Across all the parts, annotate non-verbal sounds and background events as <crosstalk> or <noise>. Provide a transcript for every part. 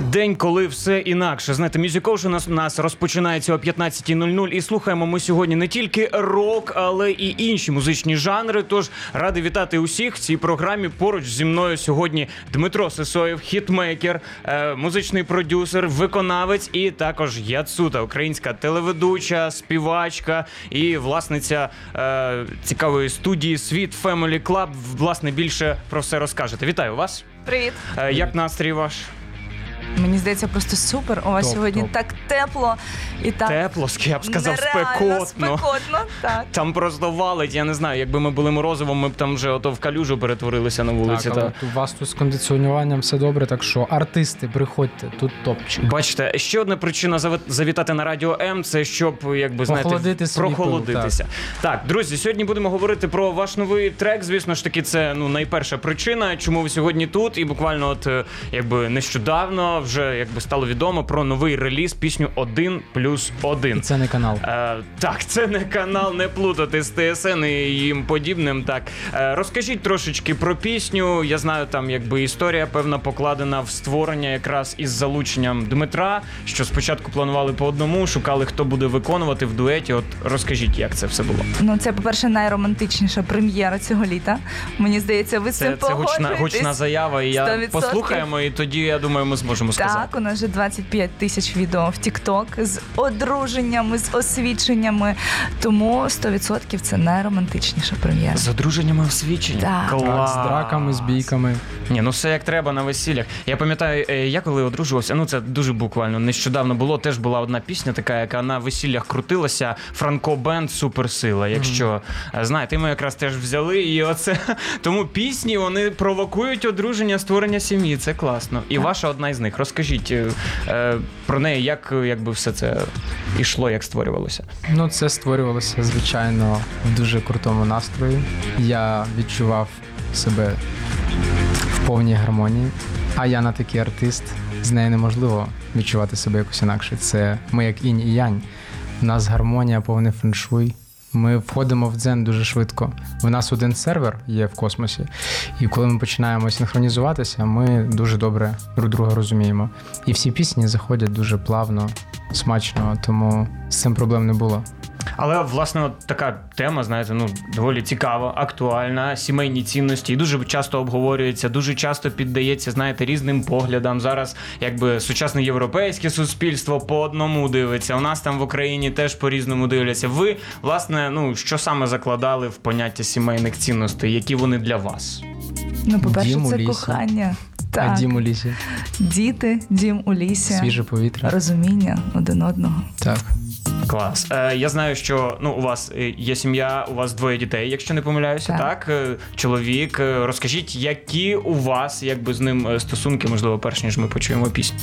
День, коли все інакше. Знаєте, Music Ocean у нас, у нас розпочинається о 15.00 і слухаємо ми сьогодні не тільки рок, але і інші музичні жанри. Тож радий вітати усіх в цій програмі. Поруч зі мною сьогодні Дмитро Сисоєв, хітмейкер, е, музичний продюсер, виконавець і також Яцута, українська телеведуча, співачка і власниця е, цікавої студії Світ Family Club. Власне, більше про все розкажете. Вітаю вас. Привіт. Е, як настрій ваш? Мені здається, просто супер. У вас Топ, сьогодні топ. так тепло і так Тепло, я б сказав, спекотно. спекотно. Так. Там просто валить, я не знаю, якби ми були морозивом, ми б там вже ото в калюжу перетворилися на вулиці. Так, та... у вас тут з кондиціонуванням все добре, так що артисти, приходьте, тут топчик. Бачите, ще одна причина завітати на радіо М, це щоб якби знаєте, Охолодити прохолодитися. так. друзі, сьогодні будемо говорити про ваш новий трек. Звісно ж таки, це ну найперша причина, чому ви сьогодні тут. І буквально, от е, якби нещодавно вже якби стало відомо про новий реліз пісню «Один плюс один. І це не канал. Е, так, це не канал, не плутати з ТСН і їм подібним. Так е, розкажіть трошечки про пісню. Я знаю, там якби історія певна покладена в створення якраз із залученням Дмитра. Що спочатку планували по одному, шукали, хто буде виконувати в дуеті. От розкажіть, як це все було. Ну, це, по-перше, найромантичніша прем'єра цього літа. Мені здається, ви Це, цим це гучна, гучна заява. І я 100%. послухаємо, і тоді я думаю, ми зможемо сказати. Так, у нас вже 25 тисяч відео в TikTok з одруженнями, з освіченнями. Тому 100% це найромантичніша прем'єра. З одруженнями освічення. Так. Так, Клас. з драками, з бійками. Ні, ну все як треба на весіллях. Я пам'ятаю, е, я коли одружувався, ну це дуже буквально нещодавно було. Теж була одна пісня, така, яка на весіллях крутилася. Франко Бенд Суперсила. Якщо е, знаєте, ми якраз теж взяли і оце. <laughs> Тому пісні вони провокують одруження, створення сім'ї. Це класно. І ваша одна із них. Розкажіть е, е, про неї, як якби все це ішло, як створювалося. Ну, це створювалося, звичайно, в дуже крутому настрої. Я відчував себе в повній гармонії. А я на такий артист, з нею неможливо відчувати себе якось інакше. Це ми як інь і янь. У нас гармонія, повний феншуй. Ми входимо в дзен дуже швидко. У нас один сервер є в космосі, і коли ми починаємо синхронізуватися, ми дуже добре друг друга розуміємо. І всі пісні заходять дуже плавно, смачно, тому з цим проблем не було. Але власне от така тема, знаєте, ну доволі цікава, актуальна, сімейні цінності і дуже часто обговорюється, дуже часто піддається, знаєте, різним поглядам. Зараз якби сучасне європейське суспільство по одному дивиться. У нас там в Україні теж по різному дивляться. Ви, власне, ну що саме закладали в поняття сімейних цінностей, які вони для вас? Ну, по-перше, Дім у це лісі. кохання. А дім у лісі, Діти, дім у лісі, свіже повітря. розуміння один одного. Так. Клас. Е, я знаю, що ну у вас е, є сім'я, у вас двоє дітей, якщо не помиляюся. Так, Так. Е, чоловік. Е, Розкажіть, які у вас якби з ним стосунки, можливо, перш ніж ми почуємо пісню.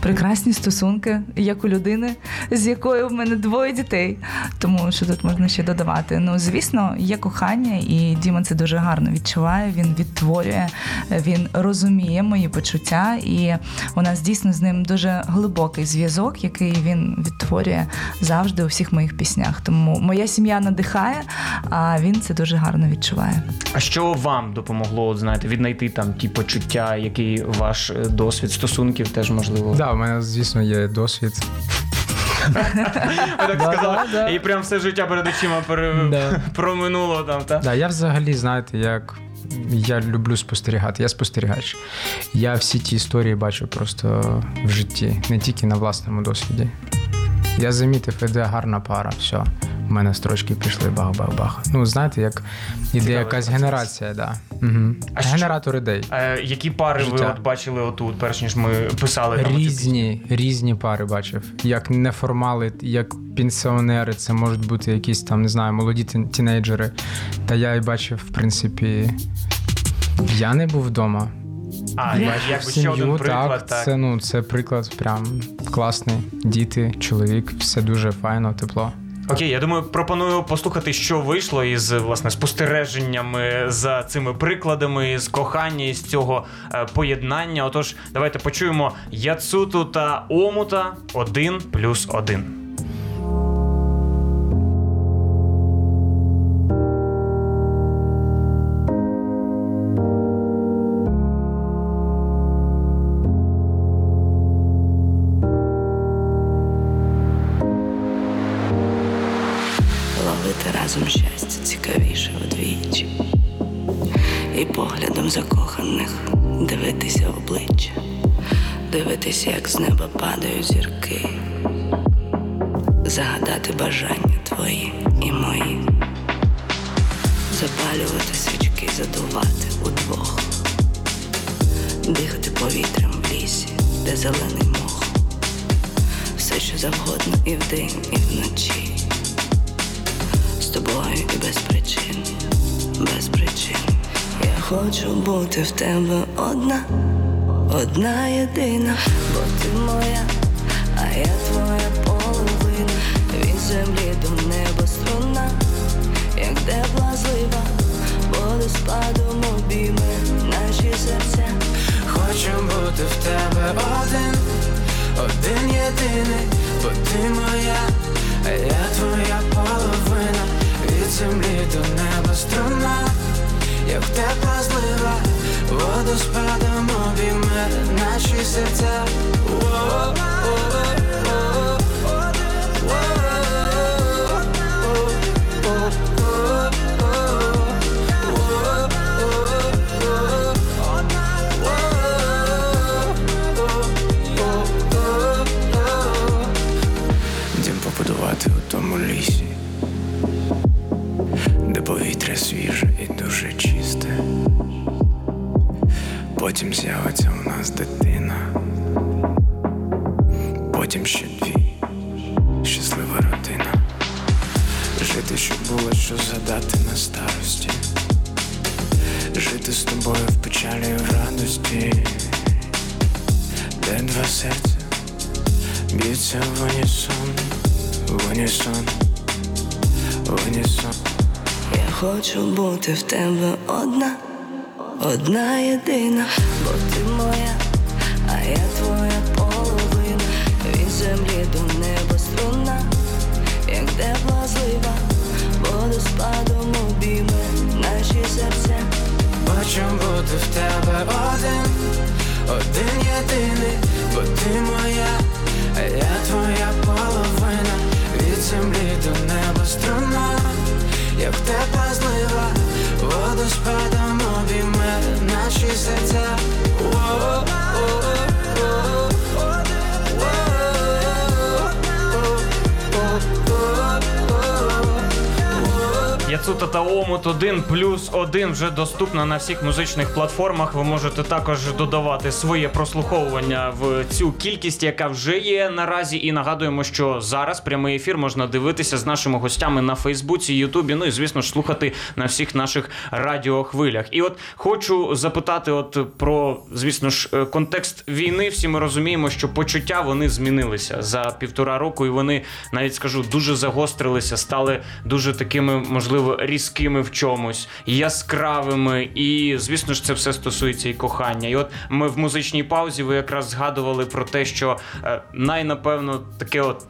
прекрасні стосунки, як у людини, з якою в мене двоє дітей. Тому що тут можна ще додавати. Ну, звісно, є кохання, і Діма це дуже гарно відчуває. Він відтворює, він розуміє мої почуття, і у нас дійсно з ним дуже глибокий зв'язок, який він відтворює завжди у всіх моїх піснях. Тому моя сім'я надихає, а він це дуже гарно відчуває. А що вам допомогло, от, знаєте, віднайти там ті почуття, який ваш е, досвід стосунків теж можливо? Да, у мене, звісно, є досвід. Ви так Да, сказали, да, да. і прям все життя перед очима <laughs> проминуло там, так? Да, я взагалі, знаєте, як я люблю спостерігати, я спостерігач. Я всі ті історії бачу просто в житті, не тільки на власному досвіді. Я замітив, іде гарна пара, все. в мене строчки пішли бах-бах-бах. Ну, знаєте, як іде якась процес. генерація, да. Угу. А що- Генератор ідей. Е, які пари ви от бачили отут, перш ніж ми писали там? Різні, різні пари бачив. Як неформали, як пенсіонери, це можуть бути якісь там, не знаю, молоді тінейджери. Та я і бачив, в принципі, я не був вдома. А, я, якби ще один приклад, так. Це, ну, це приклад прям класний. Діти, чоловік, все дуже файно, тепло. Окей, я думаю, пропоную послухати, що вийшло із власне спостереженнями за цими прикладами з кохання із цього е, поєднання. Отож, давайте почуємо Яцуту та Омута один плюс один. Дихати повітрям в лісі, де зелений мох, все, що завгодно і вдень, і вночі з тобою і без причин, без причин. Я хочу бути в тебе одна, одна єдина, бо ти моя, а я твоя половина. Від землі до неба струна, як тепла злива, водоспадом обійме наші серця. Хочу бути в тебе один, один єдиний, бо ти моя, а я твоя половина. Від землі до неба струна, як тепла злива, водоспадом обійме наші серця. Дім Потім з'явиться у нас дитина, потім ще дві, щаслива родина. Жити, щоб було що згадати на старості, жити з тобою в печалі і в радості, де два серця б'ються в унісон, в унісон, в унісон. Я хочу бути в тебе одна, одна єдина, бо ти моя, а я твоя половина. Від землі до неба струна, як тепла злива, водоспадом обійме наші серця. Хочу бути в тебе один, один єдиний, бо ти моя, а я твоя половина. Від землі до неба струна, як тепла злива, водоспадом обійме наші серця. Яцута та Омут 1 плюс 1 вже доступна на всіх музичних платформах. Ви можете також додавати своє прослуховування в цю кількість, яка вже є наразі. І нагадуємо, що зараз прямий ефір можна дивитися з нашими гостями на Фейсбуці, Ютубі. Ну і звісно ж слухати на всіх наших радіохвилях. І от хочу запитати, от про звісно ж е, контекст війни. Всі ми розуміємо, що почуття вони змінилися за півтора року, і вони навіть скажу дуже загострилися, стали дуже такими, можливо, різкими в чомусь, яскравими. І звісно ж, це все стосується і кохання. І от ми в музичній паузі ви якраз згадували про те, що е, найнапевно таке, от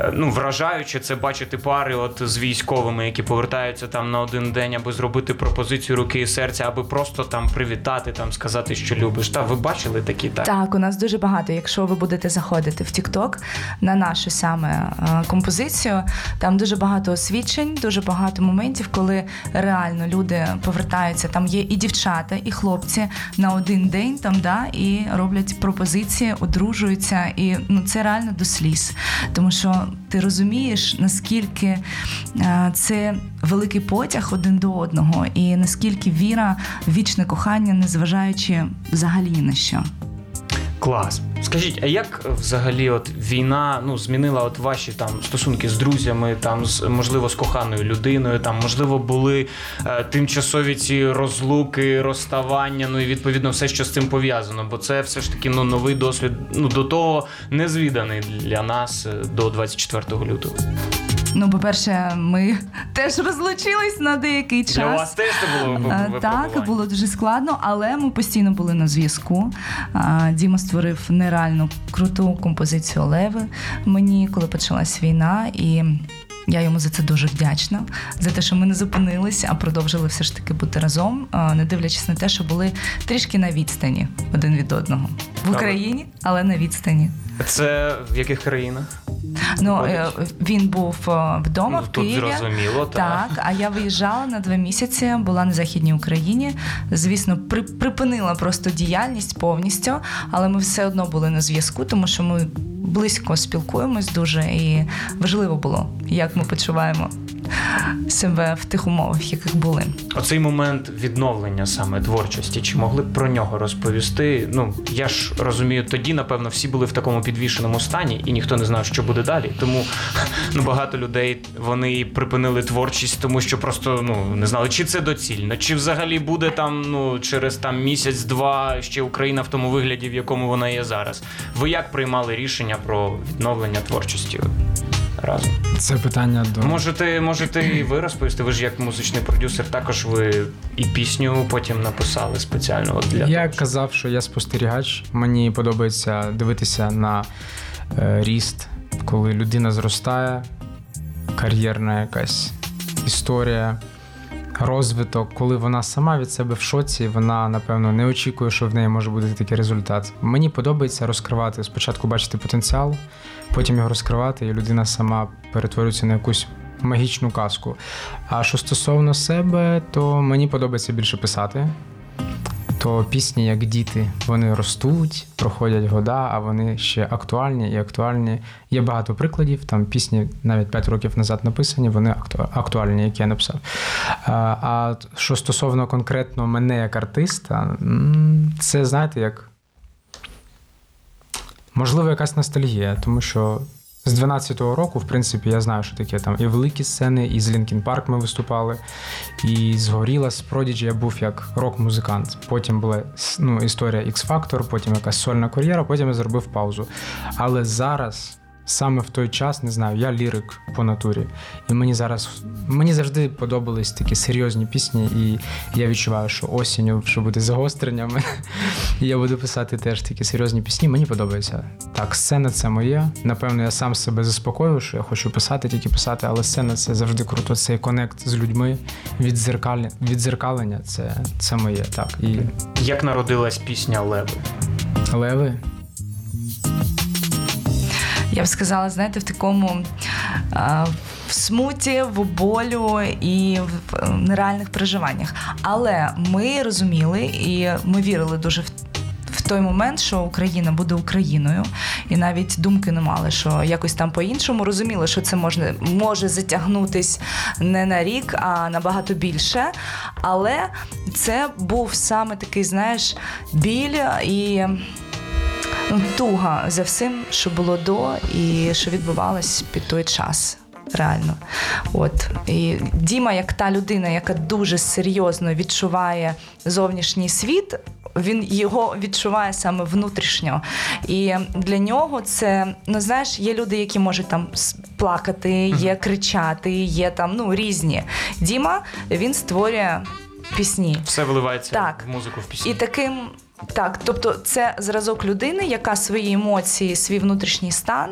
е, ну вражаюче це бачити пари, от з військовими, які повертаються там на один день, аби зробити пропозицію руки і серця, аби просто там привітати, там сказати, що любиш. Та ви бачили такі так? Так, у нас дуже багато. Якщо ви будете заходити в TikTok на нашу саме е, композицію, там дуже багато освідчень, дуже багато моментів, коли реально люди повертаються. Там є і дівчата, і хлопці на один день там, да, і роблять пропозиції, одружуються. І ну це реально до сліз. Тому що ти розумієш, наскільки е, це великий потяг один до одного, і наскільки віра вічне кохання, незважаючи взагалі на що. Клас. Скажіть, а як взагалі от війна ну змінила от ваші там стосунки з друзями, там з можливо з коханою людиною, там можливо були е, тимчасові ці розлуки, розставання, ну і відповідно все, що з цим пов'язано, бо це все ж таки ну новий досвід, ну до того незвіданий для нас е, до 24 лютого. Ну, по-перше, ми теж розлучились на деякий час. Для вас теж це було випробування? Так, було дуже складно, але ми постійно були на зв'язку. Діма створив нереально круту композицію Леви мені, коли почалась війна, і я йому за це дуже вдячна. За те, що ми не зупинились, а продовжили все ж таки бути разом, не дивлячись на те, що були трішки на відстані один від одного в Україні, але на відстані. Це в яких країнах? Ну е, він був е, вдома Ну, в тут Києві. зрозуміло, так. Так, а я виїжджала на два місяці, була на західній Україні. Звісно, при, припинила просто діяльність повністю, але ми все одно були на зв'язку, тому що ми близько спілкуємось дуже, і важливо було, як ми почуваємо себе в тих умовах, яких були. Оцей момент відновлення саме творчості, чи могли б про нього розповісти? Ну я ж розумію, тоді напевно всі були в такому підвішеному стані, і ніхто не знав, що буде далі. Тому ну багато людей вони припинили творчість, тому що просто ну не знали, чи це доцільно, чи взагалі буде там ну через там місяць-два ще Україна в тому вигляді, в якому вона є зараз. Ви як приймали рішення про відновлення творчості разом? Це питання до Можете, можете і ви розповісти. Ви ж як музичний продюсер, також ви і пісню потім написали спеціально от для Я того, казав, що я спостерігач. Мені подобається дивитися на е, ріст, коли людина зростає, кар'єрна якась історія, розвиток, коли вона сама від себе в шоці, вона напевно не очікує, що в неї може бути такий результат. Мені подобається розкривати спочатку бачити потенціал, потім його розкривати, і людина сама перетворюється на якусь магічну казку. А що стосовно себе, то мені подобається більше писати. То пісні, як діти, вони ростуть, проходять года, а вони ще актуальні і актуальні. Є багато прикладів. Там пісні навіть 5 років назад написані, вони актуальні, які я написав. А, що стосовно конкретно мене як артиста, це знаєте, як можливо якась ностальгія, тому що. З 12-го року, в принципі, я знаю, що таке там і великі сцени, і з Лінкін Парк ми виступали, і з Горіла, з Prodigy я був як рок-музикант. Потім була ну, історія X-Factor, потім якась сольна кар'єра, потім я зробив паузу. Але зараз, саме в той час, не знаю, я лірик по натурі. І мені зараз мені завжди подобались такі серйозні пісні, і я відчуваю, що осінню, що буде загостреннями, <laughs> і я буду писати теж такі серйозні пісні. Мені подобається. Так, сцена це моє. Напевно, я сам себе заспокоюю, що я хочу писати, тільки писати, але сцена це завжди круто. Цей конект з людьми, відзеркалення, відзеркалення це, це моє. Так. І як народилась пісня Леви. леви. Я б сказала, знаєте, в такому а, в смуті, в болю і в нереальних переживаннях. Але ми розуміли і ми вірили дуже в. В той момент, що Україна буде Україною, і навіть думки не мали, що якось там по-іншому розуміли, що це можна може затягнутись не на рік, а набагато більше. Але це був саме такий, знаєш, біль і туга за всім, що було до і що відбувалось під той час. Реально, от і Діма, як та людина, яка дуже серйозно відчуває зовнішній світ, він його відчуває саме внутрішньо. І для нього це ну знаєш, є люди, які можуть там плакати, є кричати, є там ну різні. Діма він створює пісні. Все виливається Так. в музику в пісні. І таким, так, тобто це зразок людини, яка свої емоції, свій внутрішній стан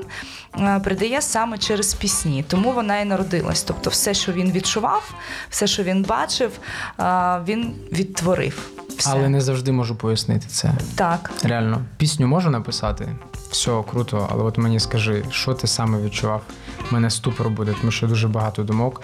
е, передає саме через пісні. Тому вона і народилась. Тобто, все, що він відчував, все, що він бачив, е, він відтворив. Все. Але не завжди можу пояснити це. Так. Реально, пісню можу написати, все круто, але от мені скажи, що ти саме відчував? У мене ступор буде, тому що дуже багато думок.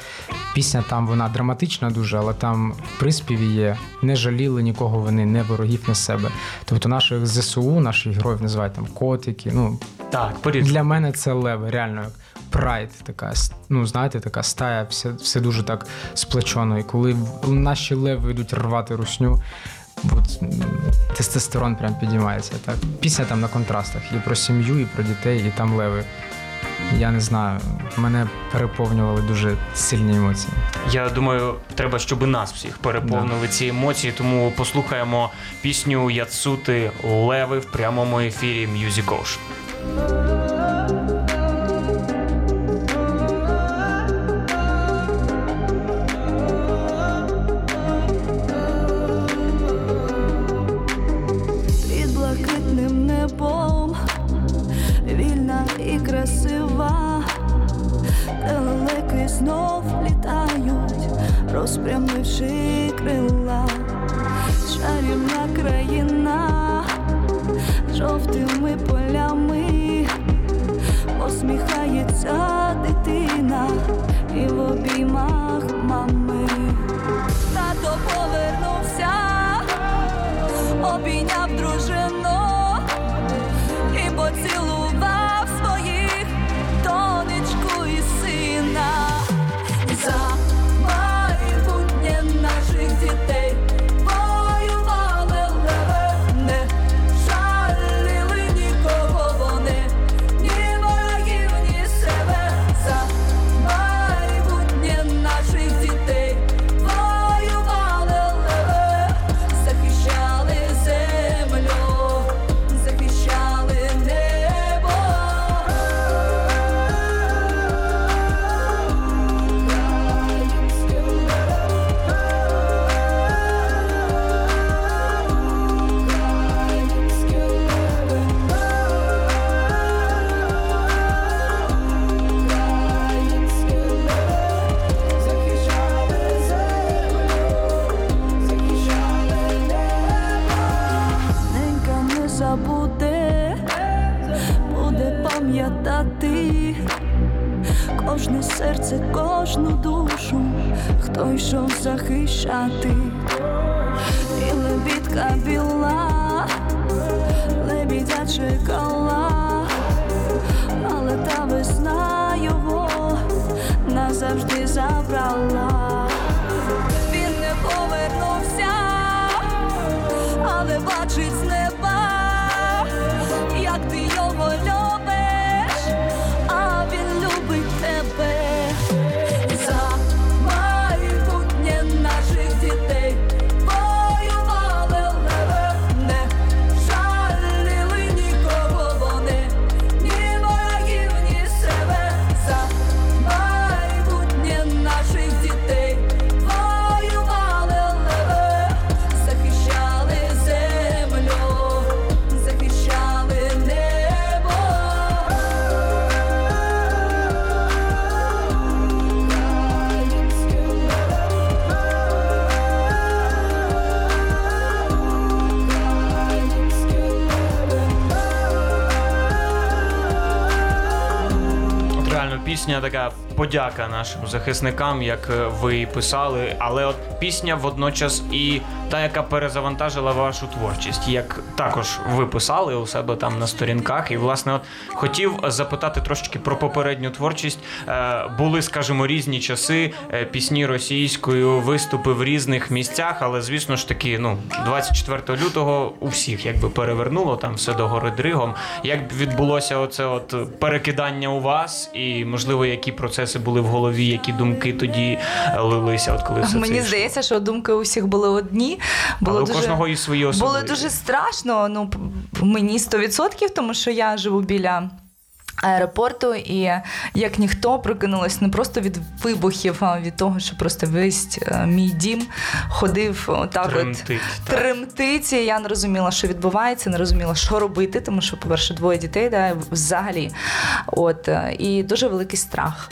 Пісня там вона драматична дуже, але там в приспіві є не жаліли нікого вони, не ворогів, не себе. Тобто наших ЗСУ, наших героїв називають там котики. Ну Так, поріз. для мене це леви, реально. як прайд, така ну знаєте, така стая, все, все дуже так сплечено. І коли наші леви йдуть рвати русню. От, тестостерон прям підіймається. Так. Пісня там на контрастах. І про сім'ю, і про дітей, і там леви. Я не знаю, мене переповнювали дуже сильні емоції. Я думаю, треба, щоб нас всіх переповнили ці емоції. Тому послухаємо пісню Яцути Леви в прямому ефірі Music Ocean. Розпрямивши крила, чарівна країна, жовтими полями, посміхається така подяка нашим захисникам, як е, ви писали. Але от пісня водночас і та, яка перезавантажила вашу творчість, як також ви писали у себе там на сторінках. І власне, от хотів запитати трошечки про попередню творчість. Е, були, скажімо, різні часи, е, пісні російською, виступи в різних місцях, але звісно ж таки, ну 24 лютого у всіх якби перевернуло там все до гори дригом. Як відбулося оце от перекидання у вас, і можливо, які процеси були в голові, які думки тоді е, лилися, от коли все Мені це здається, що думки у всіх були одні. Було Але у кожного і свої Було дуже страшно. Ну, мені 100%, тому що я живу біля. Аеропорту, і як ніхто прокинулась не просто від вибухів, а від того, що просто весь е, мій дім ходив отак Тремтить, от тремтить. І я не розуміла, що відбувається, не розуміла, що робити, тому що, по-перше, двоє дітей, да, взагалі. От, е, і дуже великий страх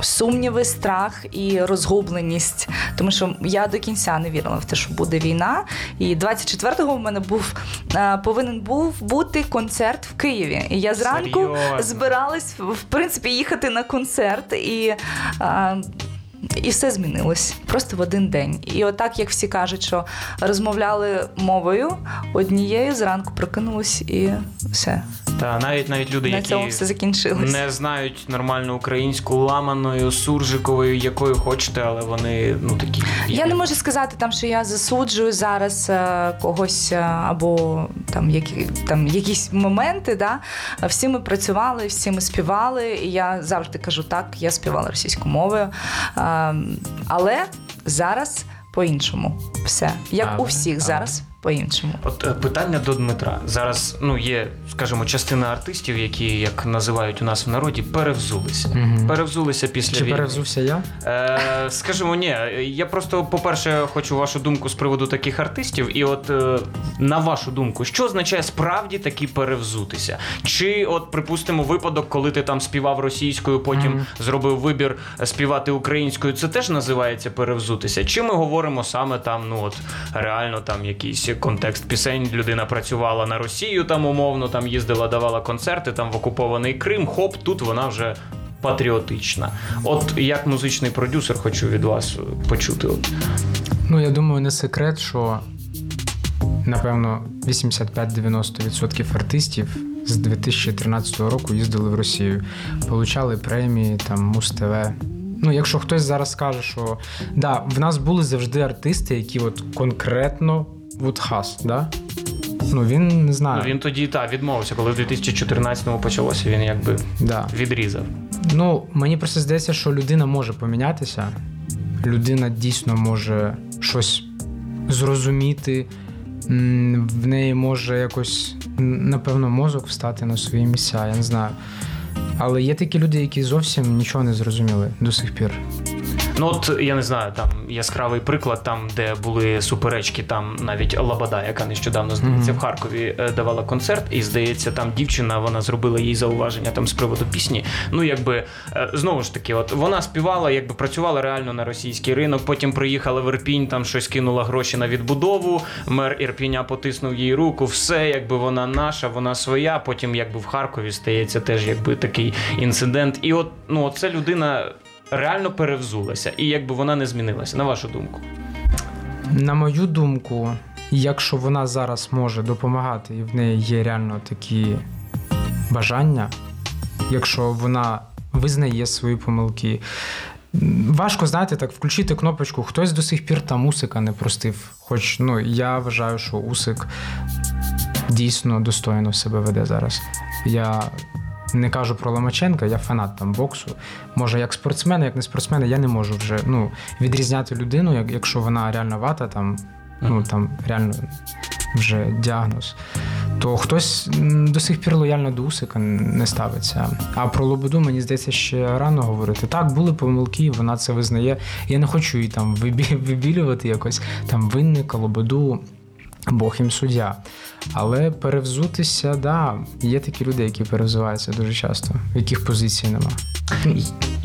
сумніви, страх і розгубленість. Тому що я до кінця не вірила в те, що буде війна. І 24-го в мене був е, повинен був бути концерт в Києві. І я зранку Серйозно? збиралась в принципі їхати на концерт і. е, і все змінилось просто в один день. І отак, як всі кажуть, що розмовляли мовою однією, зранку прокинулись і все. Та навіть навіть люди, На які цьому все закінчилось. не знають нормальну українську ламаною, суржиковою, якою хочете, але вони ну такі. Я не можу сказати там, що я засуджую зараз е, когось е, або там, які, там якісь моменти. Да? Всі ми працювали, всі ми співали, і я завжди кажу так, я співала російською мовою. Е, але зараз по-іншому. Все. Як Але, у всіх але. зараз по-іншому. От е, питання до Дмитра. Зараз ну є, скажімо, частина артистів, які як називають у нас в народі, перевзулися. Мгм. Перевзулися після Чи війни. перевзувся я? Е, скажімо, ні, я просто, по-перше, хочу вашу думку з приводу таких артистів. І от е, на вашу думку, що означає справді таки перевзутися? Чи, от, припустимо, випадок, коли ти там співав російською, потім Мгм. зробив вибір е, співати українською, це теж називається перевзутися? Чи ми говоримо саме там, ну от реально там контекст пісень, людина працювала на Росію, там умовно там їздила, давала концерти, там в окупований Крим, хоп, тут вона вже. Патріотична, от як музичний продюсер, хочу від вас почути. От. Ну, я думаю, не секрет, що напевно 85-90% артистів з 2013 року їздили в Росію, получали премії, там Муз-ТВ. Ну, якщо хтось зараз скаже, що да, в нас були завжди артисти, які от конкретно от хас, да? Ну він не знає. Ну, він тоді та відмовився, коли в 2014-му почалося, він якби да. відрізав. Ну, мені просто здається, що людина може помінятися. Людина дійсно може щось зрозуміти. В неї може якось, напевно, мозок встати на свої місця, я не знаю. Але є такі люди, які зовсім нічого не зрозуміли до сих пір. Ну от я не знаю, там яскравий приклад, там де були суперечки, там навіть Лабада, яка нещодавно здається Мгм. в Харкові е, давала концерт, і здається, там дівчина вона зробила їй зауваження там з приводу пісні. Ну якби е, знову ж таки, от вона співала, якби працювала реально на російський ринок. Потім приїхала в Ірпінь, там щось кинула гроші на відбудову. Мер Ірпіня потиснув їй руку. Все, якби вона наша, вона своя. Потім, якби в Харкові стається теж якби такий інцидент. І от ну це людина. Реально перевзулася, і якби вона не змінилася, на вашу думку. На мою думку, якщо вона зараз може допомагати, і в неї є реально такі бажання, якщо вона визнає свої помилки. Важко, знаєте, так, включити кнопочку, хтось до сих пір там Усика не простив. Хоч ну, я вважаю, що Усик дійсно достойно себе веде зараз. Я не кажу про Ломаченка, я фанат там боксу. Може, як спортсмен, як не спортсмен, я не можу вже ну, відрізняти людину, як, якщо вона реально вата, там, ну, там реально вже діагноз. То хтось до сих пір лояльно до Усика не ставиться. А про Лободу, мені здається, ще рано говорити. Так, були помилки, вона це визнає. Я не хочу її там вибі- <laughs> вибілювати якось там винника, Лободу. Бог їм суддя. Але перевзутися, да, є такі люди, які перевзуваються дуже часто, в яких позицій нема.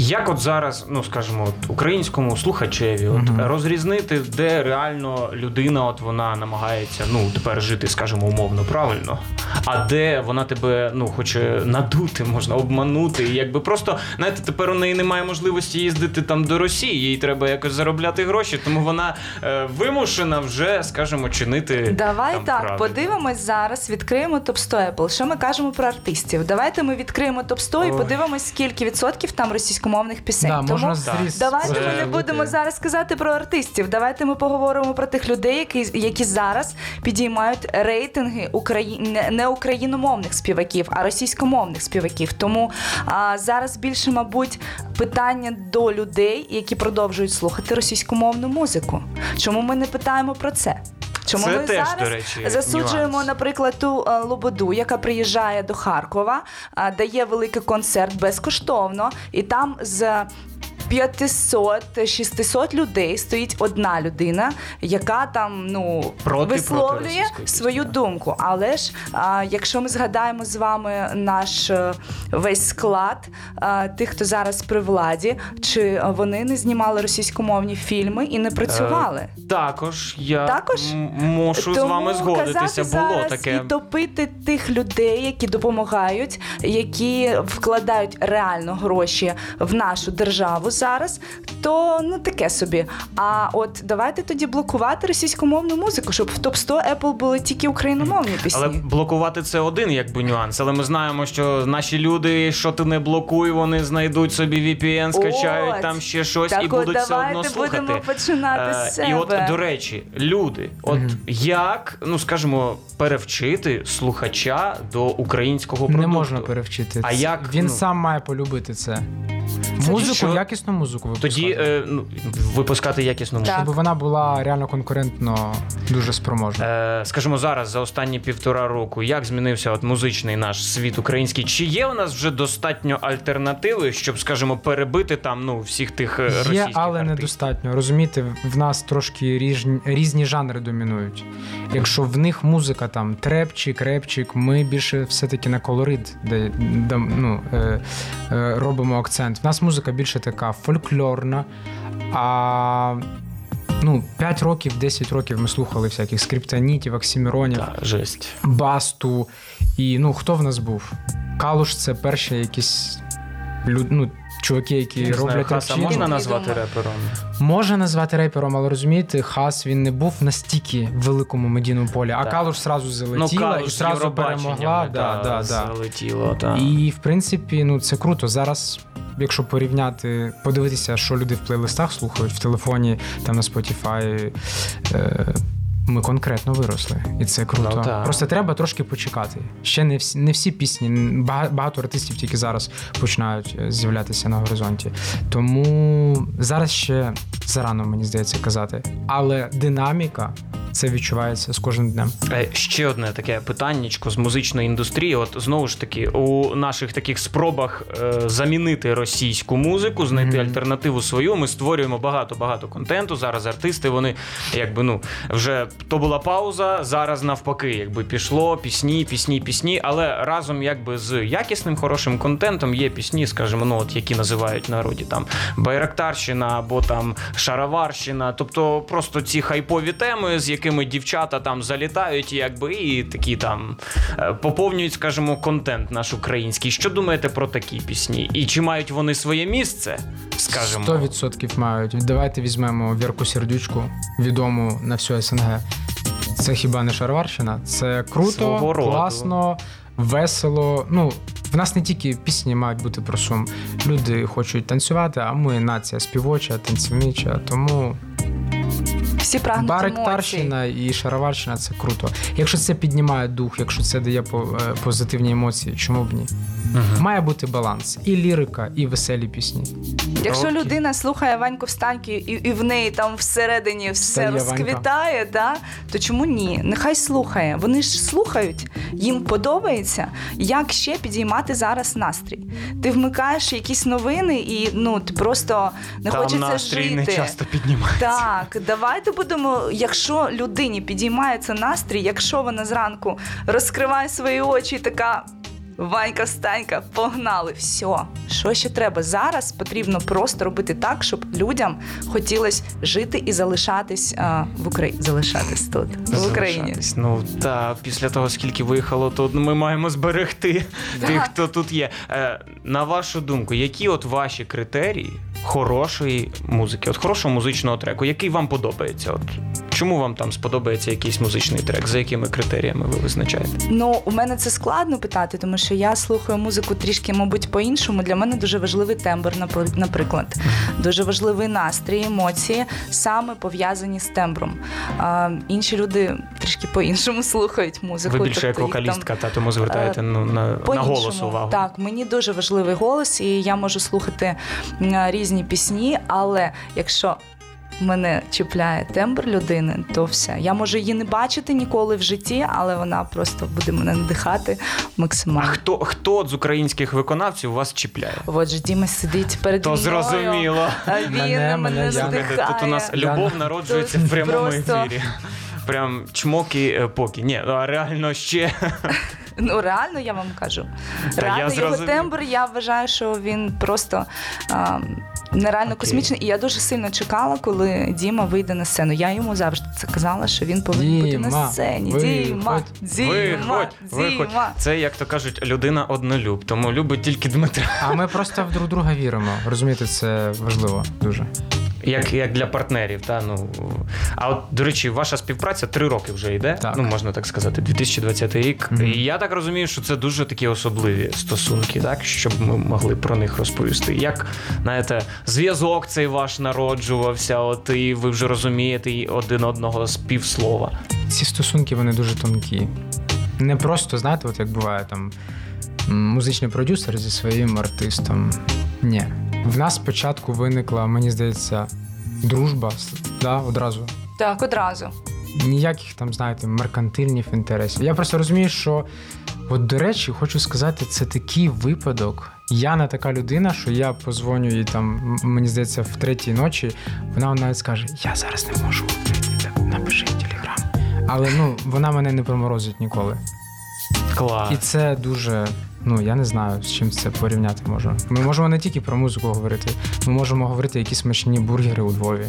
Як от зараз, ну скажімо, от, українському слухачеві, от Мгм. розрізнити, де реально людина, от вона намагається ну тепер жити, скажімо, умовно правильно, а де вона тебе ну хоче надути, можна обманути, і якби просто знаєте, тепер у неї немає можливості їздити там до Росії, їй треба якось заробляти гроші, тому вона е, вимушена вже, скажімо, чинити. Давай там, так, правильно. подивимось зараз, відкриємо топ 100 Apple. Що ми кажемо про артистів? Давайте ми відкриємо топ 100 і подивимось, скільки відсотків там російськомовних пісень. Да, Тому можна зріз. давайте ми не будемо зараз казати про артистів. Давайте ми поговоримо про тих людей, які, які зараз підіймають рейтинги Украї... не україномовних співаків, а російськомовних співаків. Тому а, зараз більше, мабуть, питання до людей, які продовжують слухати російськомовну музику. Чому ми не питаємо про це? Чому Це ми теж, зараз до речі, засуджуємо, нюанс. наприклад, ту е, Лободу, яка приїжджає до Харкова, е, дає великий концерт безкоштовно, і там з 500-600 людей стоїть одна людина, яка там ну Проти- проти висловлює російської свою пісні, думку. Але ж а, якщо ми згадаємо з вами наш е, весь склад а, тих, хто зараз при владі, чи вони не знімали російськомовні фільми і не працювали? Також я Також? м- можу з вами згодитися. Було зараз таке. і топити тих людей, які допомагають, які вкладають реально гроші в нашу державу зараз, то ну таке собі. А от давайте тоді блокувати російськомовну музику, щоб в топ 100 Apple були тільки україномовні пісні. Але блокувати це один якби нюанс. Але ми знаємо, що наші люди, що ти не блокуй, вони знайдуть собі VPN, скачають От. там ще щось Так і от будуть все одно слухати. будемо починати з Е, І от, до речі, люди, от як, ну скажімо, перевчити слухача до українського продукту? Не можна перевчити. А як, він ну? сам має полюбити це. Це музику, що? якісну музику випускати. Тоді е, ну, випускати якісну музику. Так. щоб вона була реально конкурентно дуже спроможна. Е, скажімо, зараз за останні півтора року, як змінився от музичний наш світ український? Чи є у нас вже достатньо альтернативи, щоб, скажімо, перебити там ну всіх тих е, російських Є, але артистів? недостатньо. Розумієте, в нас трошки різні, різні жанри домінують. Якщо в них музика там трепчик, репчик, ми більше все-таки на колорит де, де, ну, е, е, робимо акцент. В нас музика більше така фольклорна. А ну, 5 років, 10 років ми слухали всяких скриптонітів, оксіміронів, жесть. басту. І ну, хто в нас був? Калуш це перші якісь люд, ну, чуваки, які Не знаю, роблять Хаса можна назвати репером? Можна назвати репером, але розумієте, Хас він не був настільки в великому медійному полі, а. Калуш зразу залетіла і Ну, Калуш з зразу перемогла. та, Да, да, да. Залетіло, та. І в принципі, ну це круто. Зараз, якщо порівняти, подивитися, що люди в плейлистах слухають в телефоні, там на Spotify, е, ми конкретно виросли, і це круто. Ну. Просто треба трошки почекати. Ще не всі, не всі пісні, бага- багато артистів тільки зараз починають е, з'являтися на горизонті. Тому зараз ще зарано, мені здається, казати. Але динаміка це відчувається з кожним днем. Е, Ще одне таке питаннячко з музичної індустрії. От знову ж таки, у наших таких спробах е, замінити російську музику, знайти Мгм. альтернативу свою. Ми створюємо багато багато контенту. Зараз артисти вони якби ну вже то була пауза. Зараз навпаки, якби пішло пісні, пісні, пісні. Але разом, якби з якісним хорошим контентом є пісні, скажімо, ну от які називають народі там Байрактарщина або там Шароварщина. Тобто просто ці хайпові теми, з якими дівчата там залітають, якби і такі там е, поповнюють, скажімо, контент наш український. Що думаєте про такі пісні? І чи мають вони своє місце? Скажімо, 100% мають. Давайте візьмемо Вірку Сердючку, відому на всю СНГ. Це хіба не шароварщина? Це круто, класно, весело. Ну, в нас не тільки пісні мають бути про сум. Люди хочуть танцювати, а ми нація співоча, танцівнича. Тому Всі прагнуть баректарщина і шароварщина це круто. Якщо це піднімає дух, якщо це дає е, позитивні емоції, чому б ні? Має бути баланс. І лірика, і веселі пісні. Якщо людина слухає Ваньку Встаньки і, і в неї там всередині все Стає розквітає, да, то чому ні? Нехай слухає. Вони ж слухають, їм подобається, як ще підіймати зараз настрій. Ти вмикаєш якісь новини і ну ти просто не там хочеться настрій жити. не часто піднімається. Так, давайте будемо. Якщо людині підіймається настрій, якщо вона зранку розкриває свої очі і така. Ванька, встанька, погнали. Все, що ще треба? Зараз потрібно просто робити так, щоб людям хотілося жити і залишатись а, в Україні. Залишатись тут, в Україні. Залишатись. Ну та після того, скільки виїхало, то ми маємо зберегти тих, хто тут є. Е, на вашу думку, які от ваші критерії хорошої музики, от хорошого музичного треку, який вам подобається? От чому вам там сподобається якийсь музичний трек? За якими критеріями ви визначаєте? Ну, у мене це складно питати, тому що я слухаю музику трішки, мабуть, по-іншому. Для мене дуже важливий тембр, наприклад. Дуже важливий настрій, емоції, саме пов'язані з тембром. А, інші люди трішки по-іншому <laughs> слухають музику. Ви більше як тобто там- вокалістка, та тому звертаєте ну, на, на голос увагу. Так, мені дуже важливий голос, і я можу слухати м, різні пісні, але якщо мене чіпляє тембр людини, то все. Я можу її не бачити ніколи в житті, але вона просто буде мене надихати А максимально. хто, хто з українських виконавців вас чіпляє? От же Діма сидить перед То мною, зрозуміло. Він Мене, мене, надихає. Тут у нас любов народжується Тут в прямому просто- ефірі. Прям чмоки е, поки. Ні, ну, а реально ще. Ну реально я вам кажу. Та я його тембр, я вважаю, що він просто а, Нереально Окей. космічний, і я дуже сильно чекала, коли Діма вийде на сцену. Я йому завжди це казала, що він повинен бути на Діма, сцені. виходь. Діма, Діма, Виходь, виходь. Діма. Це, як то кажуть, людина однолюб, тому любить тільки Дмитра. А ми просто в друг друга віримо. Розумієте, це важливо дуже. Як, як для партнерів. Та, ну. А от, до речі, ваша співпраця три роки вже йде, Так. ну можна так сказати, 2020 рік. Мгм. І я так розумію, що це дуже такі особливі стосунки, так? щоб ми могли про них розповісти. Як, знаєте, зв'язок цей ваш народжувався, от і ви вже розумієте і один одного з півслова. Ці стосунки вони дуже тонкі. Не просто, знаєте, от як буває там музичний продюсер зі своїм артистом. Ні. В нас спочатку виникла, мені здається, дружба да, одразу. Так, одразу. Ніяких там, знаєте, меркантильних інтересів. Я просто розумію, що, от, до речі, хочу сказати, це такий випадок. Я не така людина, що я позвоню їй там, мені здається, в третій ночі. Вона навіть скаже: Я зараз не можу. Напиши телеграм. Але ну, вона мене не проморозить ніколи. Клас. І це дуже. Ну, я не знаю, з чим це порівняти можу. Ми можемо не тільки про музику говорити, ми можемо говорити які смачні бургери у Львові.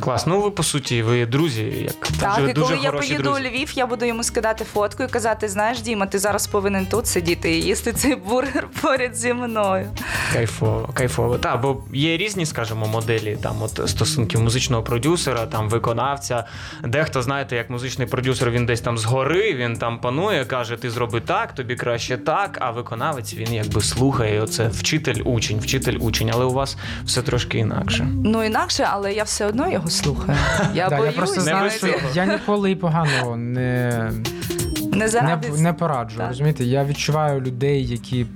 Клас. Ну ви по суті, ви друзі, як Так, дуже, і коли я поїду друзі. у Львів, я буду йому скидати фотку і казати: знаєш, Діма, ти зараз повинен тут сидіти і їсти цей бургер поряд зі мною. Кайфово, кайфово. Так, бо є різні, скажімо, моделі там от стосунків музичного продюсера, там виконавця. Дехто, знаєте, як музичний продюсер, він десь там згори, він там панує, каже, ти зроби так, тобі краще так. А виконавець він якби слухає. Оце вчитель, учень, вчитель, учень. Але у вас все трошки інакше. Ну інакше, але я все одно його слухаю. <laughs> Я Да, боюсь, я просто не знаю, що я ніколи і поганого не, не не, заради не пораджу. Так. Розумієте, я відчуваю людей, які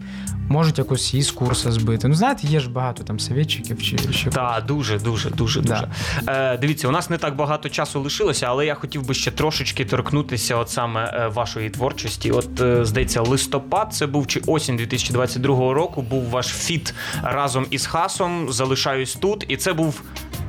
можуть якось із курсу збити. Ну, знаєте, є ж багато там совєтчиків чи, чи Так, дуже, дуже, дуже, Да. дуже. Е, дивіться, у нас не так багато часу лишилося, але я хотів би ще трошечки торкнутися от саме е, вашої творчості. От, е, здається, листопад це був чи осінь 2022 року. Був ваш фіт разом із Хасом. Залишаюсь тут, і це був.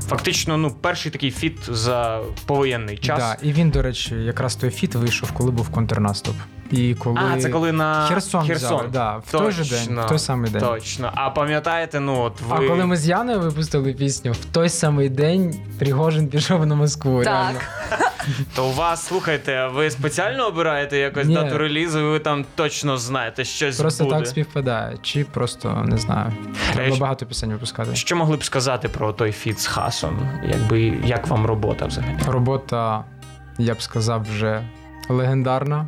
Фактично, ну, перший такий фіт за повоєнний час. Да, і він, до речі, якраз той фіт вийшов, коли був контрнаступ. І коли А, це коли на Херсон, Херсон. взяли, да, в той же день, в той самий день. Точно. А пам'ятаєте, ну от ви. А коли ми з Яною випустили пісню, в той самий день Пригожин пішов на Москву. Так. Реально. <laughs> То у вас, слухайте, ви спеціально обираєте якось Ні. дату релізу, і ви там точно знаєте, щось Просто буде. так співпадає. Чи просто не знаю. Треба багато пісень випускати. Що могли б сказати про той фіт з Хасом? Якби як вам робота взагалі? Робота, я б сказав, вже легендарна.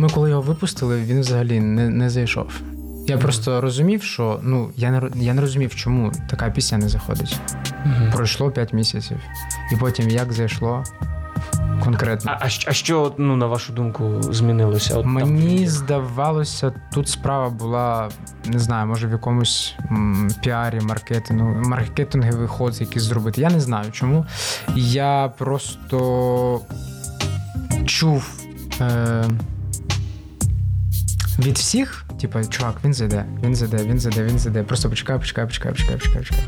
Ми коли його випустили, він взагалі не, не зайшов. Я просто розумів, що ну я не я не розумів, чому така пісня не заходить. Пройшло 5 місяців, і потім як зайшло конкретно. А, а, а що, ну, на вашу думку, змінилося? От там? Мені здавалося, тут справа була, не знаю, може в якомусь м, піарі, маркетингу, маркетинговий ход якийсь зробити. Я не знаю чому. Я просто чув е, від всіх, типу, чувак, він зайде, він зайде, він зайде, він зайде. Просто почекай, почекай, почекай, почекай, почекай, почекай.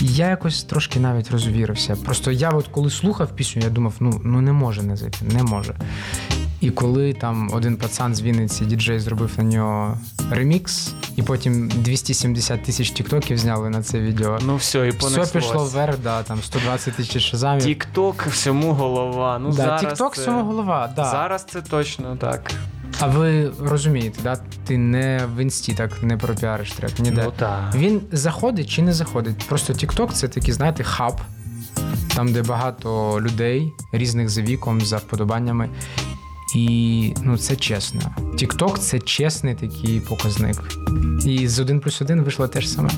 І я якось трошки навіть розвірився. Просто я, от коли слухав пісню, я думав, ну, ну не може не зайти, не може. І коли там один пацан з Вінниці, діджей, зробив на нього ремікс, і потім 270 тисяч тіктоків зняли на це відео. Ну все, і Все пішло вверх, да, там 120 тисяч шазамів. Тік-ток всьому голова. Ну, да, зараз Тікток це... всьому голова, да. Зараз це точно так. А ви розумієте, да? ти не в інсті так не пропіариш трек, ніде. Ну так. Він заходить чи не заходить? Просто TikTok це такий, знаєте, хаб, там, де багато людей різних за віком, за вподобаннями. І ну, це чесно. TikTok – це чесний такий показник. І з 1 плюс 1 вийшло те ж саме.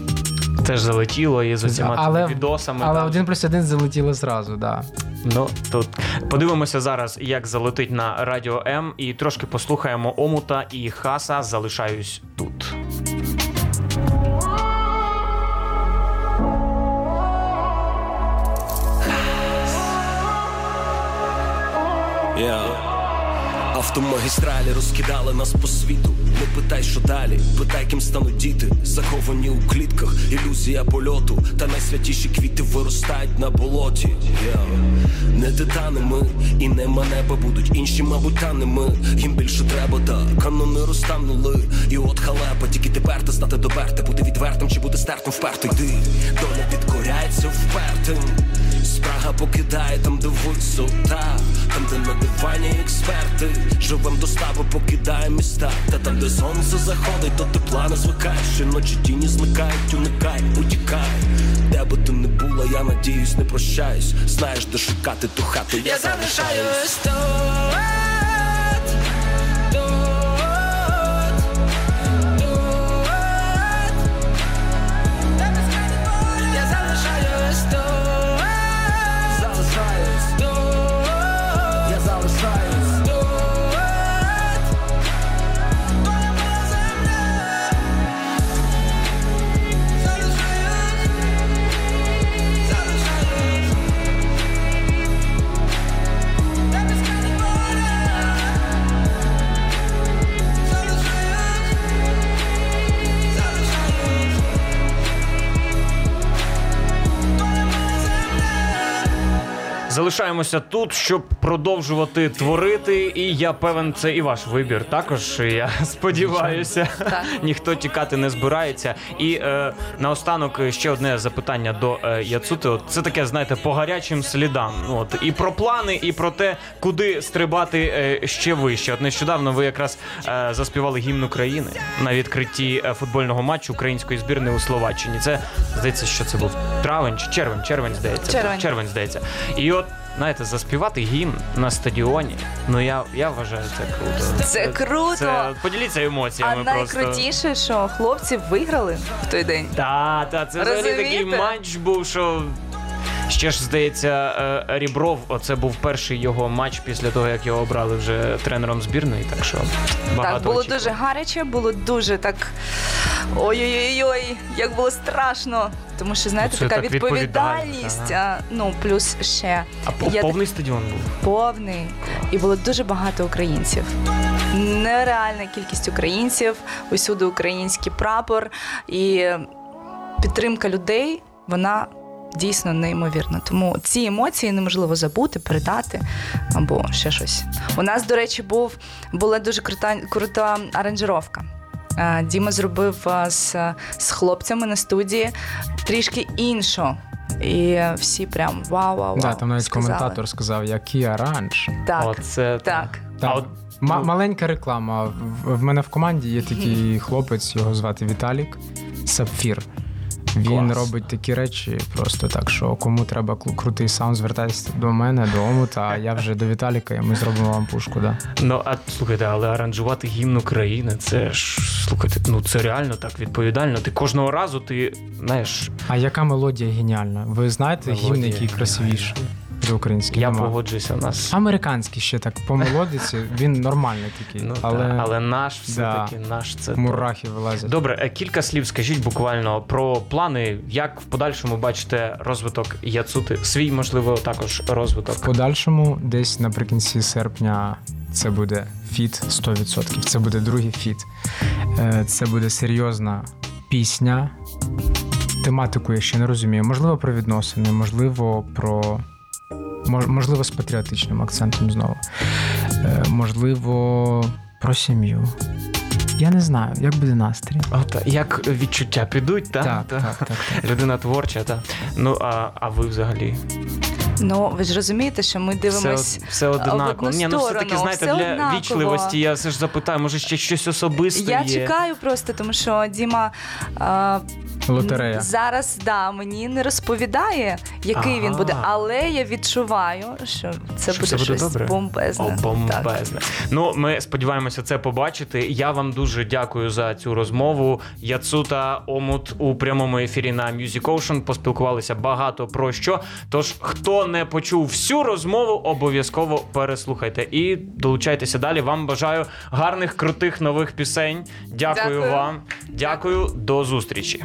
Теж залетіло і з усіма Але- відосами. Але там. 1 плюс 1 залетіло зразу, да. Ну тут подивимося зараз, як залетить на радіо М, і трошки послухаємо Омута і Хаса. Залишаюсь тут. Yeah. Автомагістралі розкидали нас по світу. Не питай, що далі, питай, ким стануть діти, заховані у клітках, ілюзія польоту, та найсвятіші квіти виростають на болоті. Yeah. Не титани ми, і не манеби будуть інші, мабуть, та не ми. Їм більше треба, та канони розтанули. І от халепа, тільки тепер ти стати доперти, бути відвертим чи бути стертим вперто йди. Доля підкоряється впертим. Спрага покидає там, де висота, там, де на дивані експерти. Живем до слави, покидає міста. Та там, де сонце заходить, то тепла не звикай. Щоночі тіні зникають, уникай, утікай. Де би ти не була, я надіюсь, не прощаюсь. Знаєш, де шукати ту хату, я, Я залишаюсь тут, Залишаємося тут, щоб продовжувати творити. І я певен, це і ваш вибір. Також я <laughs> сподіваюся, ніхто тікати не збирається. І е, наостанок ще одне запитання до е, Яцути. От це таке, знаєте, по гарячим слідам. Ну, От і про плани, і про те, куди стрибати е, ще вище. От нещодавно ви якраз е, заспівали гімн України на відкритті е, футбольного матчу української збірної у Словаччині. Це здається, що це був травень чи червень, червень здається. Червень. червень здається. І от знаєте, заспівати гімн на стадіоні. Ну я, я вважаю це круто. Це круто. Це поділіться А емоціями просто. найкрутіше, що хлопці виграли в той день. Та, та, це взагалі такий матч був, що. Ще ж здається, е, Рібров, оце був перший його матч після того, як його обрали вже тренером збірної. Так що багато Так, було очікувань. дуже гаряче, було дуже так. Ой-ой-ой, як було страшно. Тому що, знаєте, це така так відповідальність. відповідально, А, ну, плюс ще А я повний стадіон був. повний. І було дуже багато українців. Нереальна кількість українців, усюди український прапор. І підтримка людей, вона. Дійсно неймовірна. Тому ці емоції неможливо забути, передати або ще щось. У нас, до речі, був була дуже крута крута аранжировка. Е, Діма зробив е, з, з хлопцями на студії трішки іншу. І всі прям вау, вау, вау. Да, там навіть сказали. коментатор сказав, який оранж. Так, Оце так. Там А от, ма- ну- маленька реклама. В, в мене в команді є такий хлопець, його звати Віталік Сапфір. Він Клас. робить такі речі просто так, що кому треба крутий саунд, звертайтеся до мене, до Омута, а я вже до Віталіка, і ми зробимо вам пушку. Да. Ну, а слухайте, але аранжувати гімн України, це ж слухайте, ну це реально так відповідально. Ти кожного разу ти знаєш, А яка мелодія геніальна? Ви знаєте гімн, який красивіший український? я Нема. погоджуюся у нас. Американський ще так по мелодиці, він нормальний такий, Ну, але, але... але наш все-таки наш це. мурахи вилазять. Добре, е, кілька слів скажіть буквально про плани, як в подальшому бачите розвиток Яцути, свій, можливо, також розвиток. В подальшому, десь наприкінці серпня, це буде фіт 100%. Це буде другий фіт. Е, Це буде серйозна пісня. Тематику я ще не розумію. Можливо, про відносини, можливо, про. Мож- Можливо, з патріотичним акцентом знову. Е, Можливо, про сім'ю. Я не знаю, як буде настрій. От, як відчуття підуть, та? Так, Та. так, так, так. <laughs> Людина творча, та. Ну, а, а ви взагалі? Ну, ви ж розумієте, що ми Все, дивимось. од- все однаково. Ні, ну все таки, знаєте, все для однаково. вічливості я все ж запитаю, може ще щось особисте Я є. чекаю просто, тому що Діма а, Лотерея. зараз да, мені не розповідає, який він буде, але я відчуваю, що це Що буде все буде щось добре? бомбезне. О, Так. бомбезне. Ну, ми сподіваємося це побачити. Я вам дуже дякую за цю розмову. Яцута Омут у прямому ефірі на Music Ocean. Поспілкувалися багато про що. Тож, хто не почув всю розмову, обов'язково переслухайте і долучайтеся далі. Вам бажаю гарних, крутих нових пісень. Дякую, Дякую. вам. Дякую, до зустрічі.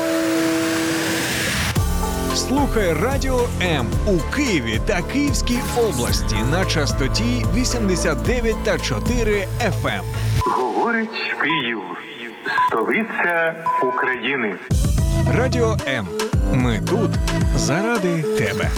Слухай Радіо М у Києві та Київській області на частоті 89 та 4 FM. Говорить Київ, столиця України. Радіо М. Ми тут заради тебе.